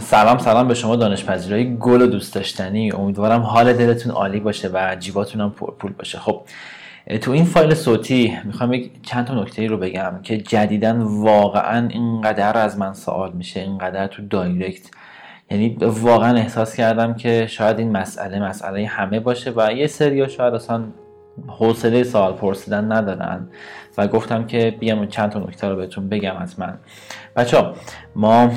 سلام سلام به شما دانشپذیرای گل و دوست داشتنی. امیدوارم حال دلتون عالی باشه و جیباتون هم پرپول باشه. خب تو این فایل صوتی می‌خوام یک چند تا نکته رو بگم که جدیدا واقعا اینقدر از من سوال میشه اینقدر تو دایرکت. یعنی واقعا احساس کردم که شاید این مسئله مسئله همه باشه و یه سری شاید اصلا حوصله سوال پرسیدن ندارن و گفتم که بیام چند تا نکته رو بهتون بگم از من. بچه ما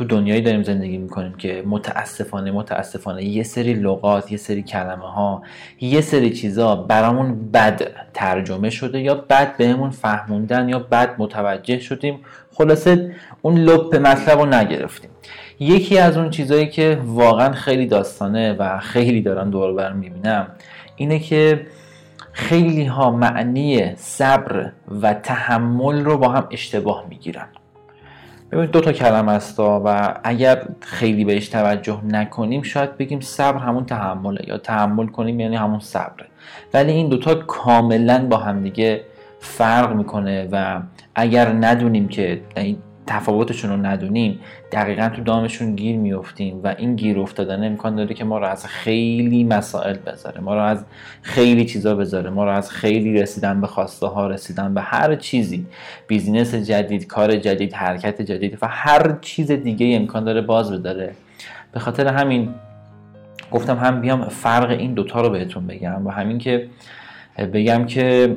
تو دنیایی داریم زندگی می‌کنیم که متاسفانه متاسفانه یه سری لغات یه سری کلمه ها یه سری چیزا برامون بد ترجمه شده یا بد بهمون فهموندن یا بد متوجه شدیم. خلاصه اون لپ مطلب رو نگرفتیم. یکی از اون چیزایی که واقعا خیلی داستانه و خیلی دارن دور بر می‌بینم اینه که خیلی ها معنی صبر و تحمل رو با هم اشتباه می‌گیرن. ببینید دو تا کلمه است و اگر خیلی بهش توجه نکنیم شاید بگیم صبر همون تحمله یا تحمل کنیم یعنی همون صبره. ولی این دوتا کاملا با همدیگه فرق می‌کنه و اگر ندونیم که تفاوتشون رو ندونیم دقیقا تو دامشون گیر میفتیم و این گیر افتادن امکان داره که ما رو از خیلی مسائل بذاره ما رو از خیلی چیزا بذاره ما رو از خیلی رسیدن به خواسته ها رسیدن به هر چیزی. بیزینس جدید کار جدید حرکت جدید و هر چیز دیگه امکان داره باز بداره. به خاطر همین گفتم هم بیام فرق این دوتا رو بهتون بگم و همین که بگم که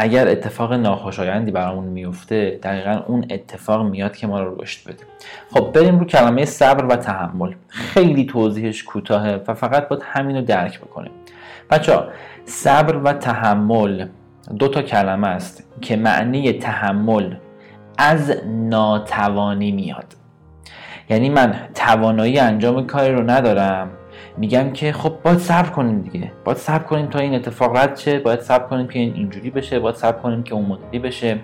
اگر اتفاق ناخوشایندی برامون میفته دقیقا اون اتفاق میاد که ما رو رشد بده. خب بریم رو کلمه صبر و تحمل. خیلی توضیحش کوتاهه و فقط باید همین رو درک بکنیم. بچه صبر و تحمل دو تا کلمه است که معنی تحمل از ناتوانی میاد. یعنی من توانایی انجام کاری رو ندارم میگم که خب باید صبر کنیم دیگه. باید صبر کنیم تا این اتفاق رد شه باید صبر کنیم که این اینجوری بشه باید صبر کنیم که اون مدلی بشه.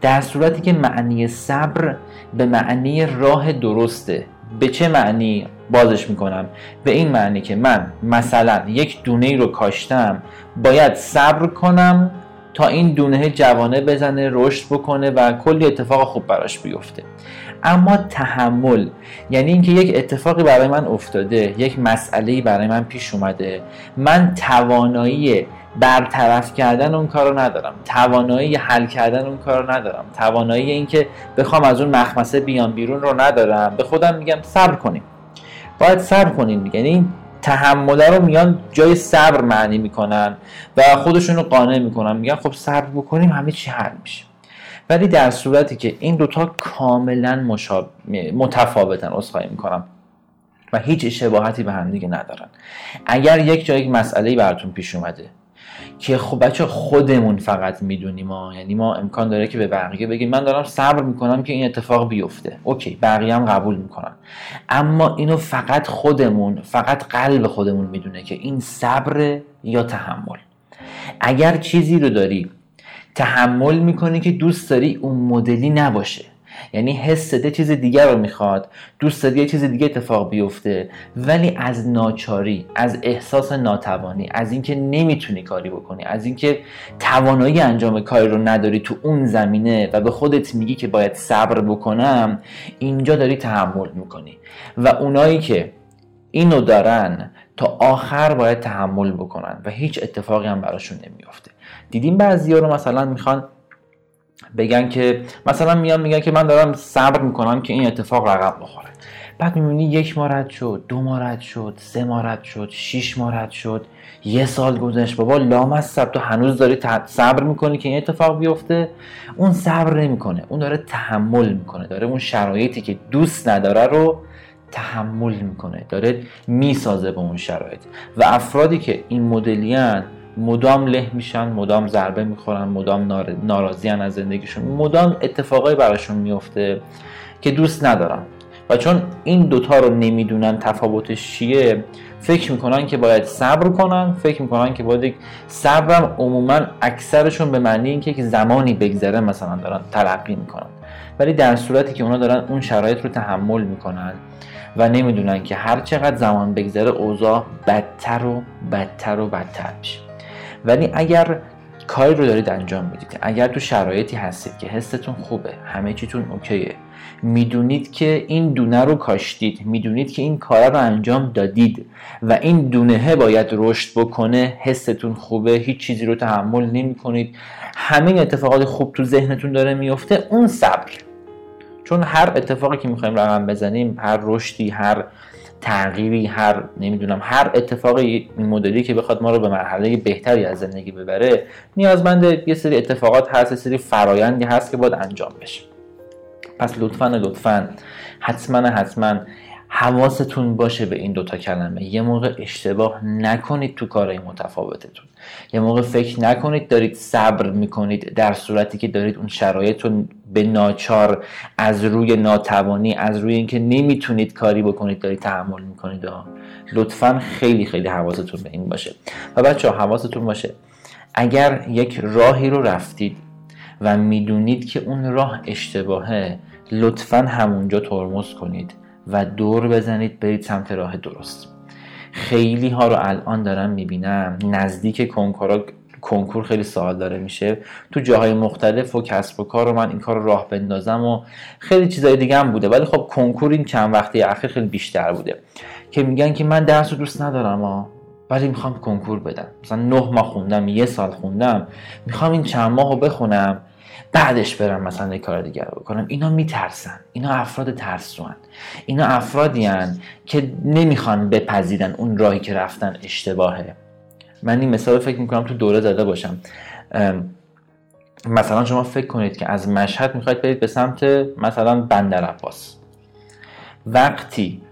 در صورتی که معنی صبر به معنی راه درسته. به چه معنی بازش می‌کنم؟ به این معنی که من مثلا یک دونه رو کاشتم باید صبر کنم تا این دونه جوانه بزنه رشد بکنه و کلی اتفاق خوب براش بیفته. اما تحمل یعنی اینکه یک اتفاقی برای من افتاده یک مسئله برای من پیش اومده من توانایی برطرف کردن اون کار رو ندارم توانایی حل کردن اون کار رو ندارم توانایی اینکه بخوام از اون مخمسه بیام بیرون رو ندارم. به خودم میگم صبر کنیم. باید صبر کنیم یعنی تحمله رو میان جای صبر معنی می‌کنن و خودشون رو قانع می‌کنن. میگن خب صبر بکنیم همه چی حل میشه. ولی در صورتی که این دوتا کاملا مشاب... متفاوتن اصخایی می‌کنم. و هیچ شباهتی به هم دیگه ندارن. اگر یک جای یک مسئله براتون پیش اومده که خب بچه خودمون فقط می‌دونیم ما یعنی ما امکان داره که به بقیه بگیم. من دارم صبر می‌کنم که این اتفاق بیفته. اوکی بقیه هم قبول می‌کنن. اما اینو فقط خودمون فقط قلب خودمون می‌دونه که این صبر یا تحمل. اگر چیزی رو داری تحمل می‌کنی که دوست داری اون مدلی نباشه. یعنی حس ده چیز دیگر رو می‌خواد دوست داری یه چیز دیگه اتفاق بیفته. ولی از ناچاری از احساس ناتوانی از اینکه نمی‌تونی کاری بکنی از اینکه توانایی انجام کاری رو نداری تو اون زمینه و به خودت میگی که باید صبر بکنم اینجا داری تحمل می‌کنی. و اونایی که اینو دارن تا آخر باید تحمل بکنن و هیچ اتفاقی هم براشون نمیافته. دیدیم بعضی رو مثلا می‌خوان بگن که مثلا میان میگن که من دارم صبر می‌کنم که این اتفاق رقم بخوره. بعد می‌بینی یک ماه شد دو ماه شد سه ماه شد شیش ماه شد یه سال گذشت. بابا لام از تو هنوز داری صبر می‌کنی که این اتفاق بیفته؟ اون صبر نمی‌کنه. اون داره تحمل می‌کنه. داره اون شرایطی که دوست نداره رو تحمل می‌کنه. داره می‌سازه به اون شرایط. و افرادی که این مدلیان مدام له میشن مدام ضربه می‌خورن مدام ناراضی از زندگیشون. مدام اتفاقای براشون میفته که دوست ندارن. و چون این دوتا رو نمی‌دونن تفاوتش چیه فکر می‌کنن که باید صبر کنن فکر می‌کنن که باید صبرم عموما اکثرشون به معنی اینکه که زمانی بگذره مثلا دارن تلقی می‌کنن. ولی در صورتی که اونا دارن اون شرایط رو تحمل می‌کنن و نمی‌دونن که هر چقدر زمان بگذره اوضاع بدتر و بدتر و بدتر میشه. ولی اگر کاری رو دارید انجام می‌دید اگر تو شرایطی هستید که حستون خوبه همه چیتون اوکیه می‌دونید که این دونه رو کاشتید می‌دونید که این کار رو انجام دادید و این دونه باید رشد بکنه حستون خوبه هیچ چیزی رو تحمل نمی کنید همین اتفاقات خوب تو ذهنتون داره میفته اون صبر. چون هر اتفاقی که می‌خوایم رقم بزنیم هر رشدی هر تغییری هر نمی‌دونم هر اتفاقی این مدلی که بخواد ما رو به مرحله بهتری از زندگی ببره نیازمند یه سری اتفاقات هست یه سری فرایندی هست که باید انجام بشه. پس لطفا لطفا حتما حتما حواستون باشه به این دوتا کلمه. یه موقع اشتباه نکنید تو کارهای متفاوتتون. یه موقع فکر نکنید دارید صبر می‌کنید در صورتی که دارید اون شرایط رو به ناچار از روی ناتوانی از روی اینکه نمی‌تونید کاری بکنید دارید تحمل می‌کنید. لطفا خیلی خیلی حواستون به این باشه. و بچه حواستون باشه. اگر یک راهی رو رفتید و می‌دونید که اون راه اشتباهه لطفا همونجا ترمز کنید. و دور بزنید برید سمت راه درست. خیلی ها رو الان دارم می‌بینم. نزدیک کنکورا کنکور خیلی سوال داره میشه. تو جاهای مختلف و کسب و کار رو من این کار رو راه بندازم و خیلی چیزای دیگه هم بوده. ولی خب کنکور این چند وقتی اخیر خیلی بیشتر بوده. که میگن که من درس رو دوست ندارم ها ولی می‌خوام کنکور بدم. مثلا نه ماه خوندم یه سال خوندم. می‌خوام این چند ماه رو بخونم. بعدش برم مثلا یک کار دیگر بکنم اینا میترسن. اینا افراد ترسوان. اینا افرادی که نمی‌خوان بپذیرن اون راهی که رفتن اشتباهه. من این مثال فکر می‌کنم تو دوره زده باشم. مثلا شما فکر کنید که از مشهد می‌خواید برید به سمت مثلا بندر عباس. وقتی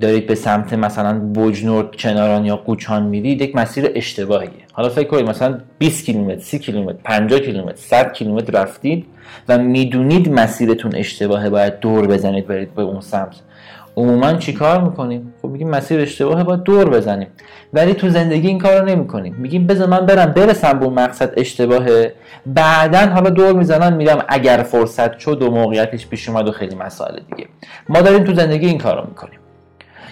دارید به سمت مثلا بجنورد کناران یا قوچان میرید یک مسیر اشتباهیه. حالا فکر کنید مثلا 20 کیلومتر 30 کیلومتر 50 کیلومتر 100 کیلومتر رفتید و می‌دونید مسیرتون اشتباهه باید دور بزنید برید به اون سمت. عموما چیکار می‌کنیم؟ خب میگیم مسیر اشتباهه باید دور بزنیم. ولی تو زندگی این کارو نمی‌کنیم. میگیم بذار من برم برسم به اون مقصد اشتباهه. بعدا حالا دور می‌زنن میرم اگر فرصت شد و موقعیتش پیش اومد و خیلی مسائل دیگه. ما داریم تو زندگی این کارو می‌کنیم.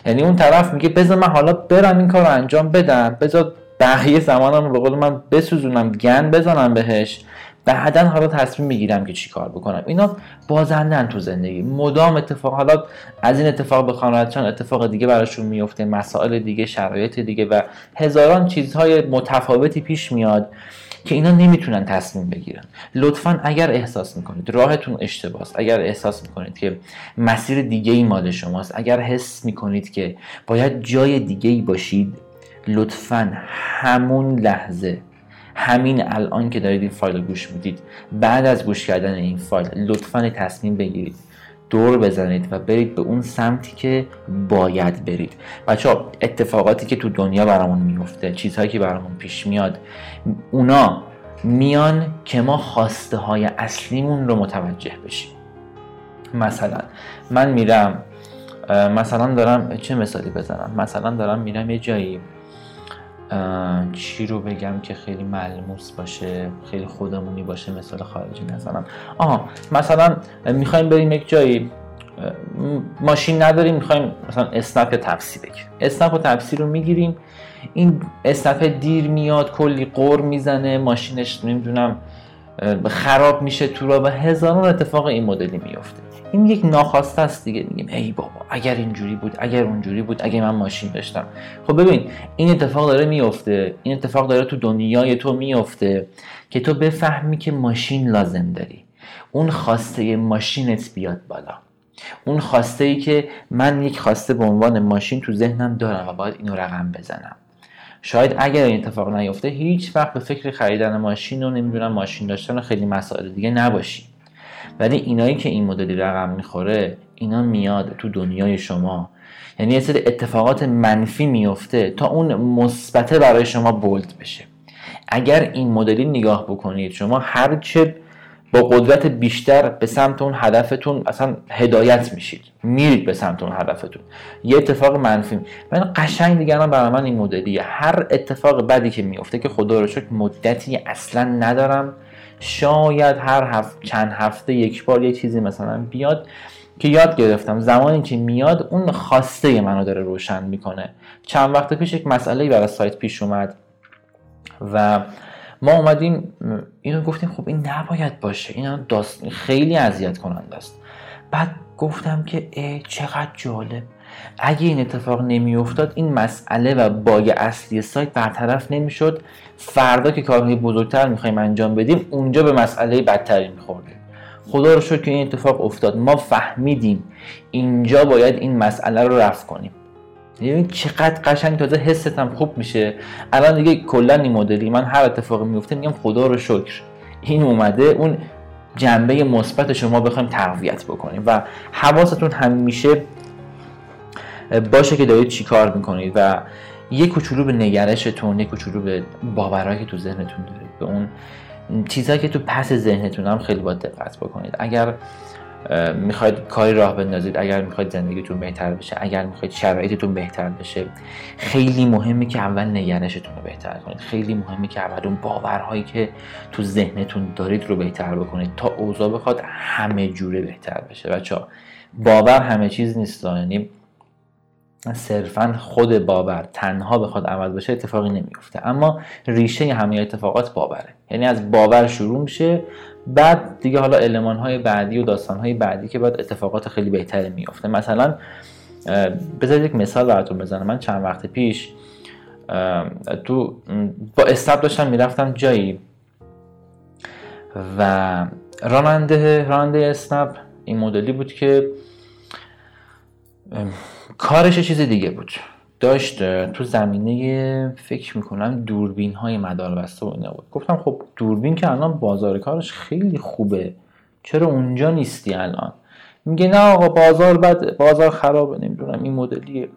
یعنی اون طرف میگه بذار من حالا برم این کار رو انجام بدم. بذار بقیه زمانم رو به قول من بسوزونم گن بزنم بهش. بعدا حالا تصمیم می‌گیرم که چی کار بکنم. اینا بازندن تو زندگی. مدام اتفاق حالا از این اتفاق بخوان چند اتفاق دیگه براشون میفته مسائل دیگه شرایط دیگه و هزاران چیزهای متفاوتی پیش میاد. که اینا نمی‌تونن تصمیم بگیرن. لطفا اگر احساس می‌کنید راهتون اشتباس اگر احساس می‌کنید که مسیر دیگه ای مال شماست اگر حس می‌کنید که باید جای دیگه ای باشید لطفا همون لحظه همین الان که دارید این فایل رو گوش می‌دید بعد از گوش کردن این فایل لطفا تصمیم بگیرید. دور بزنید و برید به اون سمتی که باید برید. بچه اتفاقاتی که تو دنیا برامون میفته چیزهایی که برامون پیش میاد اونا میان که ما خواسته های اصلیمون رو متوجه بشیم. مثلا من میرم مثلا دارم چه مثالی بزنم؟ مثلا دارم میرم یه جایی چی رو بگم که خیلی ملموس باشه خیلی خودمونی باشه مثال خارجی نزنم. آها مثلا می‌خوایم بریم یک جایی ماشین نداریم می‌خوایم مثلا اسنپ تپسی بگیریم. اسنپ و تپسی رو می‌گیریم. این اسنپ دیر میاد کلی قور می‌زنه ماشینش نمی‌دونم خراب میشه تو را و هزاران اتفاق این مدلی میفته. این یک ناخواسته است دیگه. میگیم ای بابا اگر اینجوری بود اگر اونجوری بود اگر من ماشین داشتم. خب ببین این اتفاق داره میفته. این اتفاق داره تو دنیای تو میفته که تو بفهمی که ماشین لازم داری. اون خواسته ماشینت بیاد بالا. اون خواسته ای که من یک خواسته به عنوان ماشین تو ذهنم دارم و باید اینو رقم بزنم. شاید اگر این اتفاق نیفته هیچ وقت به فکر خریدن ماشین و نمی‌دونم ماشین داشتن و خیلی مسائل دیگه نباشی. ولی اینایی که این مدلی رقم می‌خوره اینا میاد تو دنیای شما. یعنی یه سری اتفاقات منفی میفته تا اون مثبته برای شما بولد بشه. اگر این مدلی نگاه بکنید شما هر چه با قدرت بیشتر به سمت اون هدفتون اصلا هدایت میشید. میرید به سمت اون هدفتون. یه اتفاق منفی. من قشنگ دیگران برای من این مدلیه هر اتفاق بدی که میفته که خدا رو شکر مدتی اصلا ندارم. شاید هر هفت چند هفته یک بار یه چیزی مثلا بیاد که یاد گرفتم. زمانی که میاد اون خواسته منو داره روشن می‌کنه. چند وقت پیش یک مسئله برای سایت پیش اومد و ما اومدیم اینو گفتیم خب این نباید باشه این داست خیلی اذیت کننده است. بعد گفتم که ای چقدر جالب. اگه این اتفاق نمیافتاد این مسئله و باگ اصلی سایت برطرف نمی‌شد. فردا که کارهای بزرگتر می‌خوایم انجام بدیم اونجا به مسئله بدتری میخوردیم خدا رو شکر که این اتفاق افتاد. ما فهمیدیم اینجا باید این مسئله رو رفت کنیم. یعنی چقدر قشنگ تازه حستم خوب میشه. الان دیگه کلا این مدلی من هر اتفاقی میفته میگم خدا رو شکر. این اومده اون جنبه مثبت شما بخوایم تقویت بکنیم و حواستون همیشه باشه که دارید چی کار می‌کنید و یک کوچولو به نگرشتون یک کوچولو به باورهایی که تو ذهنتون دارید به اون چیزهایی که تو پس ذهنتون هم خیلی باید دقت بکنید. اگر می‌خواید کاری راه بندازید اگر می‌خواید زندگیتون بهتر بشه اگر می‌خواید شرایطتون بهتر بشه خیلی مهمه که اول نگرشتون رو بهتر کنید. خیلی مهمه که اول اون باورهایی که تو ذهنتون دارید رو بهتر بکنید تا اوضاع بخواد همه جوره بهتر بشه. بچه باور همه چیز نیست یعنی صرفا خود باور تنها بخواد عوض بشه اتفاقی نمیفته اما ریشه همه اتفاقات باوره. یعنی از باور شروع میشه بعد دیگه حالا علمان های بعدی و داستان های بعدی که بعد اتفاقات خیلی بهتری میفته مثلا بذارید یک مثال براتون بزنم. من چند وقت پیش تو با استاب داشتم می‌رفتم جایی و راننده راننده اسنپ این مدلی بود که کارش چیز دیگه بود. داشت تو زمینه فکر می‌کنم دوربین های مدار و بود. گفتم خب دوربین که الان بازار کارش خیلی خوبه. چرا اونجا نیستی الان؟ میگه نه آقا بازار بد بازار خرابه نمی‌دونم این مدلیه.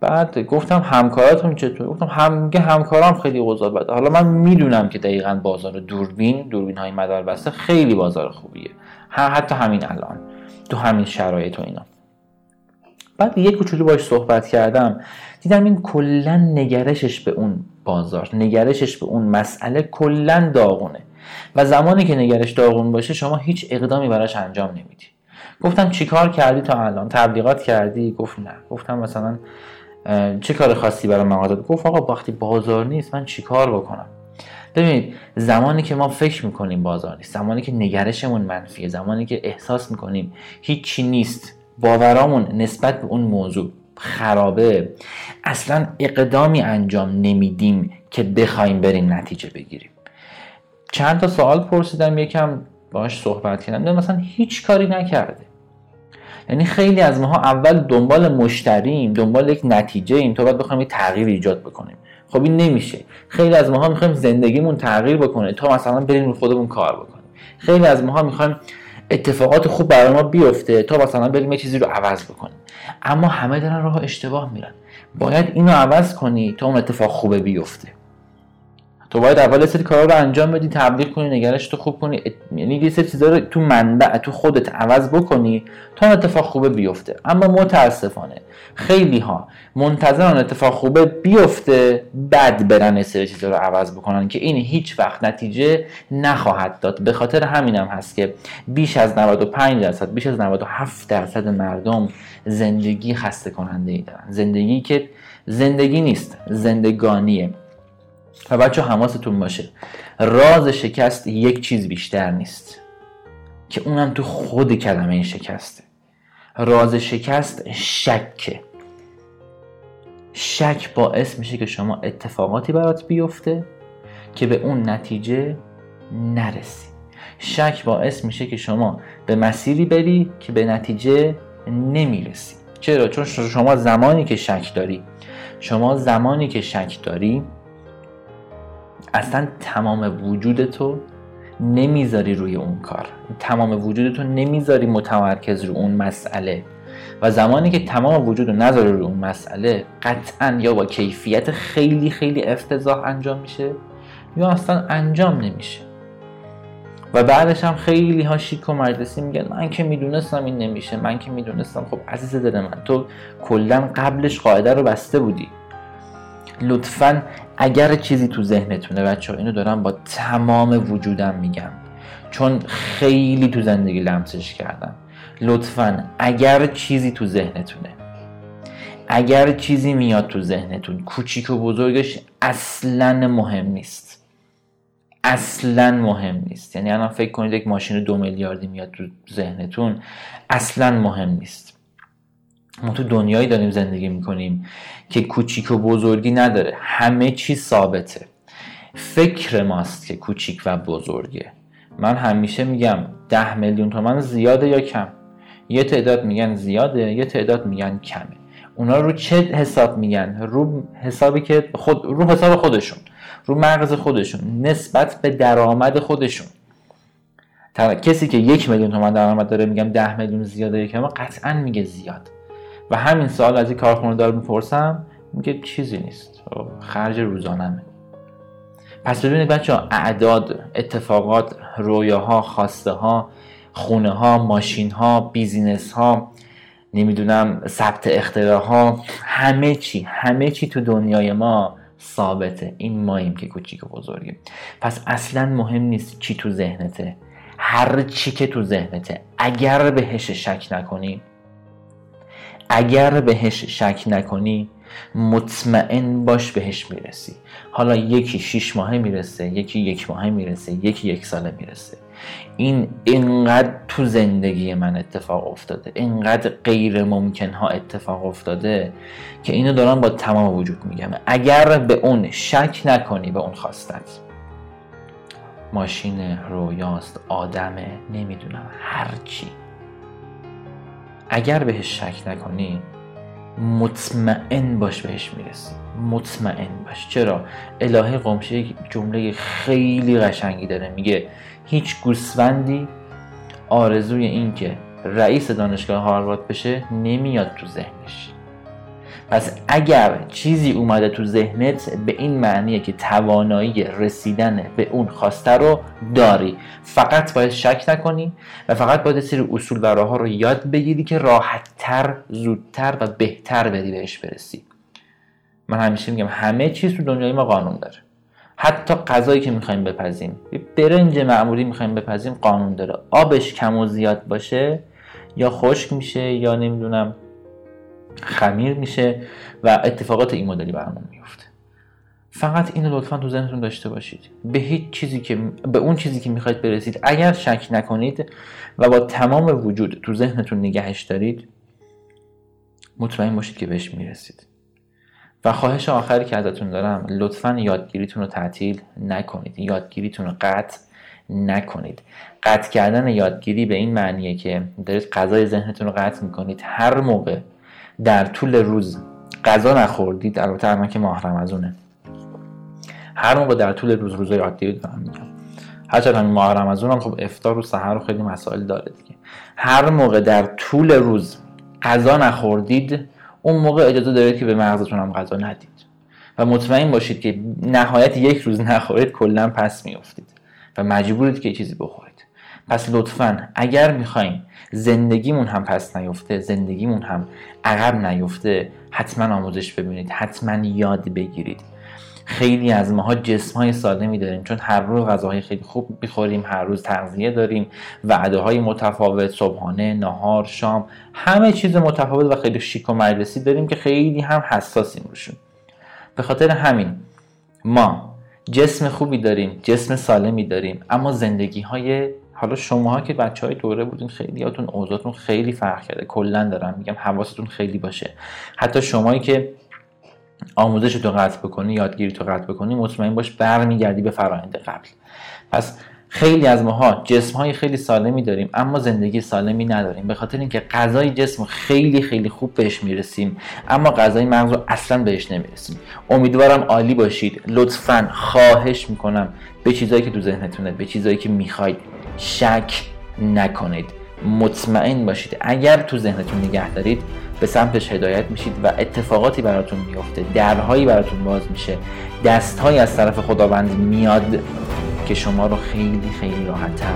بعد گفتم همکاراتون چطور؟ گفتم هم همکارام خیلی اوضاع بده. حالا من می‌دونم که دقیقا بازار دوربین دوربین های مدار بسته خیلی بازار خوبیه. حتی همین الان. تو همین شرایط و اینا. بعد یه کوچولو باش صحبت کردم. دیدم این کلا نگرشش به اون بازار نگرشش به اون مسئله کلا داغونه. و زمانی که نگرش داغون باشه شما هیچ اقدامی براش انجام نمیدی. گفتم چیکار کردی تا الان؟ تبلیغات کردی؟ گفت نه. گفتم مثلا چه کار خاصی برای مغازه گفت آقا وقتی بازار نیست من چیکار بکنم؟ ببینید زمانی که ما فکر می‌کنیم بازار نیست زمانی که نگرشمون منفیه زمانی که احساس می‌کنیم هیچی نیست باورامون نسبت به اون موضوع خرابه. اصلا اقدامی انجام نمیدیم که بخوایم بریم نتیجه بگیریم. چند تا سوال پرسیدم یکم باش صحبت کردم. مثلا هیچ کاری نکرده. یعنی خیلی از ماها اول دنبال مشتریم دنبال یک نتیجه ایم تا بعد بخوایم یک تغییر ایجاد بکنیم. خب این نمیشه. خیلی از ماها می‌خوایم زندگیمون تغییر بکنه تا مثلا بریم خودمون کار بکنیم. خیلی از ماها می‌خوایم اتفاقات خوب برای ما بیفته تا مثلا بریم یه چیزی رو عوض بکنیم. اما همه دارن راه اشتباه میرن. باید اینو عوض کنی تا اون اتفاق خوبه بیفته. تو باید اول سری کارا رو انجام بدی تبلیغ کنی نگرش تو خوب کنی. یعنی یه سری چیزا رو تو منبع تو خودت عوض بکنی تا اتفاق خوبه بیفته. اما متاسفانه خیلی ها منتظران اتفاق خوبه بیفته بد برن سری چیزا رو عوض بکنن که این هیچ وقت نتیجه نخواهد داد. به خاطر همینم هست که بیش از 95 درصد بیش از 97 درصد مردم زندگی خسته کننده ای دارن. زندگی که زندگی نیست زندگانیه. و بچه حماستون باشه راز شکست یک چیز بیشتر نیست که اونم تو خود کلمه این شکسته. راز شکست شکه. شک باعث میشه که شما اتفاقاتی برات بیفته که به اون نتیجه نرسی. شک باعث میشه که شما به مسیری بری که به نتیجه نمی‌رسی. چرا؟ چون شما زمانی که شک داری شما زمانی که شک داری اصلا تمام وجودتو نمی‌ذاری روی اون کار. تمام وجودتو نمی‌ذاری متمرکز رو اون مسئله. و زمانی که تمام وجود رو نذاری روی اون مسئله قطعا یا با کیفیت خیلی خیلی افتضاح انجام میشه یا اصلا انجام نمیشه. و بعدش هم خیلی ها شیک و مجلسی میگن من که می‌دونستم این نمیشه من که می‌دونستم. خب عزیز دل من تو کلا قبلش قاعده رو بسته بودی. لطفا اگر چیزی تو ذهنتونه بچه ها اینو دارم با تمام وجودم میگم. چون خیلی تو زندگی لمسش کردم. لطفا اگر چیزی تو ذهنتونه اگر چیزی میاد تو ذهنتون کوچیک و بزرگش اصلا مهم نیست. اصلا مهم نیست. یعنی الان فکر کنید یک ماشین دو میلیاردی میاد تو ذهنتون اصلا مهم نیست. ما تو دنیایی داریم زندگی می‌کنیم که کوچیک و بزرگی نداره. همه چی ثابته. فکر ماست که کوچیک و بزرگه. من همیشه میگم ده میلیون تومن زیاده یا کم؟ یه تعداد میگن زیاده یه تعداد میگن کمه. اونا رو چه حساب میگن؟ رو حسابی که خود رو حساب خودشون رو مغز خودشون نسبت به درآمد خودشون. کسی که یک میلیون تومن درآمد داره میگم ده میلیون زیاده یا کمه قطعا میگه زیاد. و همین سوال از این کارخونه دار می‌پرسم میگه چیزی نیست. خب، خرج روزانمه پس ببینید بچه ها اعداد اتفاقات رویاها خواسته ها خونه ها ماشین ها بیزینس ها نمی‌دونم ثبت اختراع ها همه چی همه چی تو دنیای ما ثابته. این ماییم که کوچیک و بزرگیم. پس اصلا مهم نیست چی تو ذهنته. هر چی که تو ذهنته. اگر بهش شک نکنی اگر بهش شک نکنی مطمئن باش بهش می‌رسی. حالا یکی شیش ماهه می‌رسه یکی یک ماهه می‌رسه یکی یک ساله می‌رسه. این اینقدر تو زندگی من اتفاق افتاده اینقدر غیر ممکن ها اتفاق افتاده که اینو دارم با تمام وجود میگم. اگر به اون شک نکنی به اون خواستت. ماشین رویاست آدمه نمی‌دونم هرچی اگر بهش شک نکنی مطمئن باش بهش می‌رسی. مطمئن باش. چرا؟ الهه قمشه جمله خیلی قشنگی داره. میگه هیچ گوسفندی آرزوی این که رئیس دانشگاه هاروارد بشه نمیاد تو ذهنش. پس اگر چیزی اومده تو ذهنت به این معنیه که توانایی رسیدن به اون خواسته رو داری فقط باید شک نکنی و فقط باید سری اصول و راه ها رو یاد بگیری که راحتتر زودتر و بهتر بری بهش برسی. من همیشه میگم همه چیز تو دنیای ما قانون داره. حتی غذایی که می‌خوایم بپزیم برنج معمولی می‌خوایم بپزیم قانون داره. آبش کم و زیاد باشه یا خشک میشه یا نمی‌دونم خمیر میشه و اتفاقات این مدلی برامون میفته. فقط اینو لطفا تو ذهنتون داشته باشید. به هیچ چیزی که به اون چیزی که می‌خواید برسید اگر شک نکنید و با تمام وجود تو ذهنتون نگهش دارید مطمئن باشید که بهش می‌رسید. و خواهش آخری که ازتون دارم لطفا یادگیریتون رو تعطیل نکنید. یادگیریتون رو قطع نکنید. قطع کردن یادگیری به این معنیه که دارید غذای ذهنتون رو قطع می‌کنید. هر موقع در طول روز غذا نخوردید. البته الان که ماه رمزونه هر موقع در طول روز روزای عادی دارم میگم. هرچند همین ماه رمزون هم خب افطار و سحر و خیلی مسائل داره دیگه. هر موقع در طول روز غذا نخوردید اون موقع اجازه دارید که به مغزتون هم غذا ندید. و مطمئن باشید که نهایت یک روز نخورید کلا پس میافتید. و مجبورید که چیزی بخورید. پس لطفا اگر می‌خوایم زندگیمون هم پس نیفته زندگیمون هم عقب نیفته حتما آموزش ببینید حتما یاد بگیرید. خیلی از ماها جسم های سالمی داریم چون هر روز غذاهای خیلی خوب می‌خوریم هر روز تغذیه داریم وعده های متفاوت صبحانه نهار شام همه چیز متفاوت و خیلی شیک و مجلسی داریم که خیلی هم حساسیم روشون. به خاطر همین ما جسم خوبی داریم جسم سالمی داریم اما زندگی های حالا شماها که بچه های دوره بودین خیلی یادتون اوضاعتون خیلی فرق کرده. کلا دارم میگم حواستون خیلی باشه. حتی شمایی که آموزش تو قطع بکنی یادگیری تو قطع بکنی مطمئن باش برمیگردی به فرایند قبل. پس خیلی از ماها جسم های خیلی سالمی داریم اما زندگی سالمی نداریم. به خاطر اینکه غذای جسم خیلی خیلی خوب بهش می‌رسیم اما غذای مغز رو اصلا بهش نمی‌رسیم. امیدوارم عالی باشید. لطفا خواهش می‌کنم به چیزایی که تو ذهنتونه به چیزایی که می‌خواید. شک نکنید. مطمئن باشید. اگر تو ذهنتون نگه دارید به سمتش هدایت میشید و اتفاقاتی براتون میفته. درهایی براتون باز میشه. دستهایی از طرف خداوند میاد که شما رو خیلی خیلی راحت تر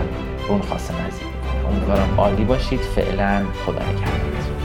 به اون خواسته نزدیک امیدوارم عالی باشید. فعلا خدا نگهدار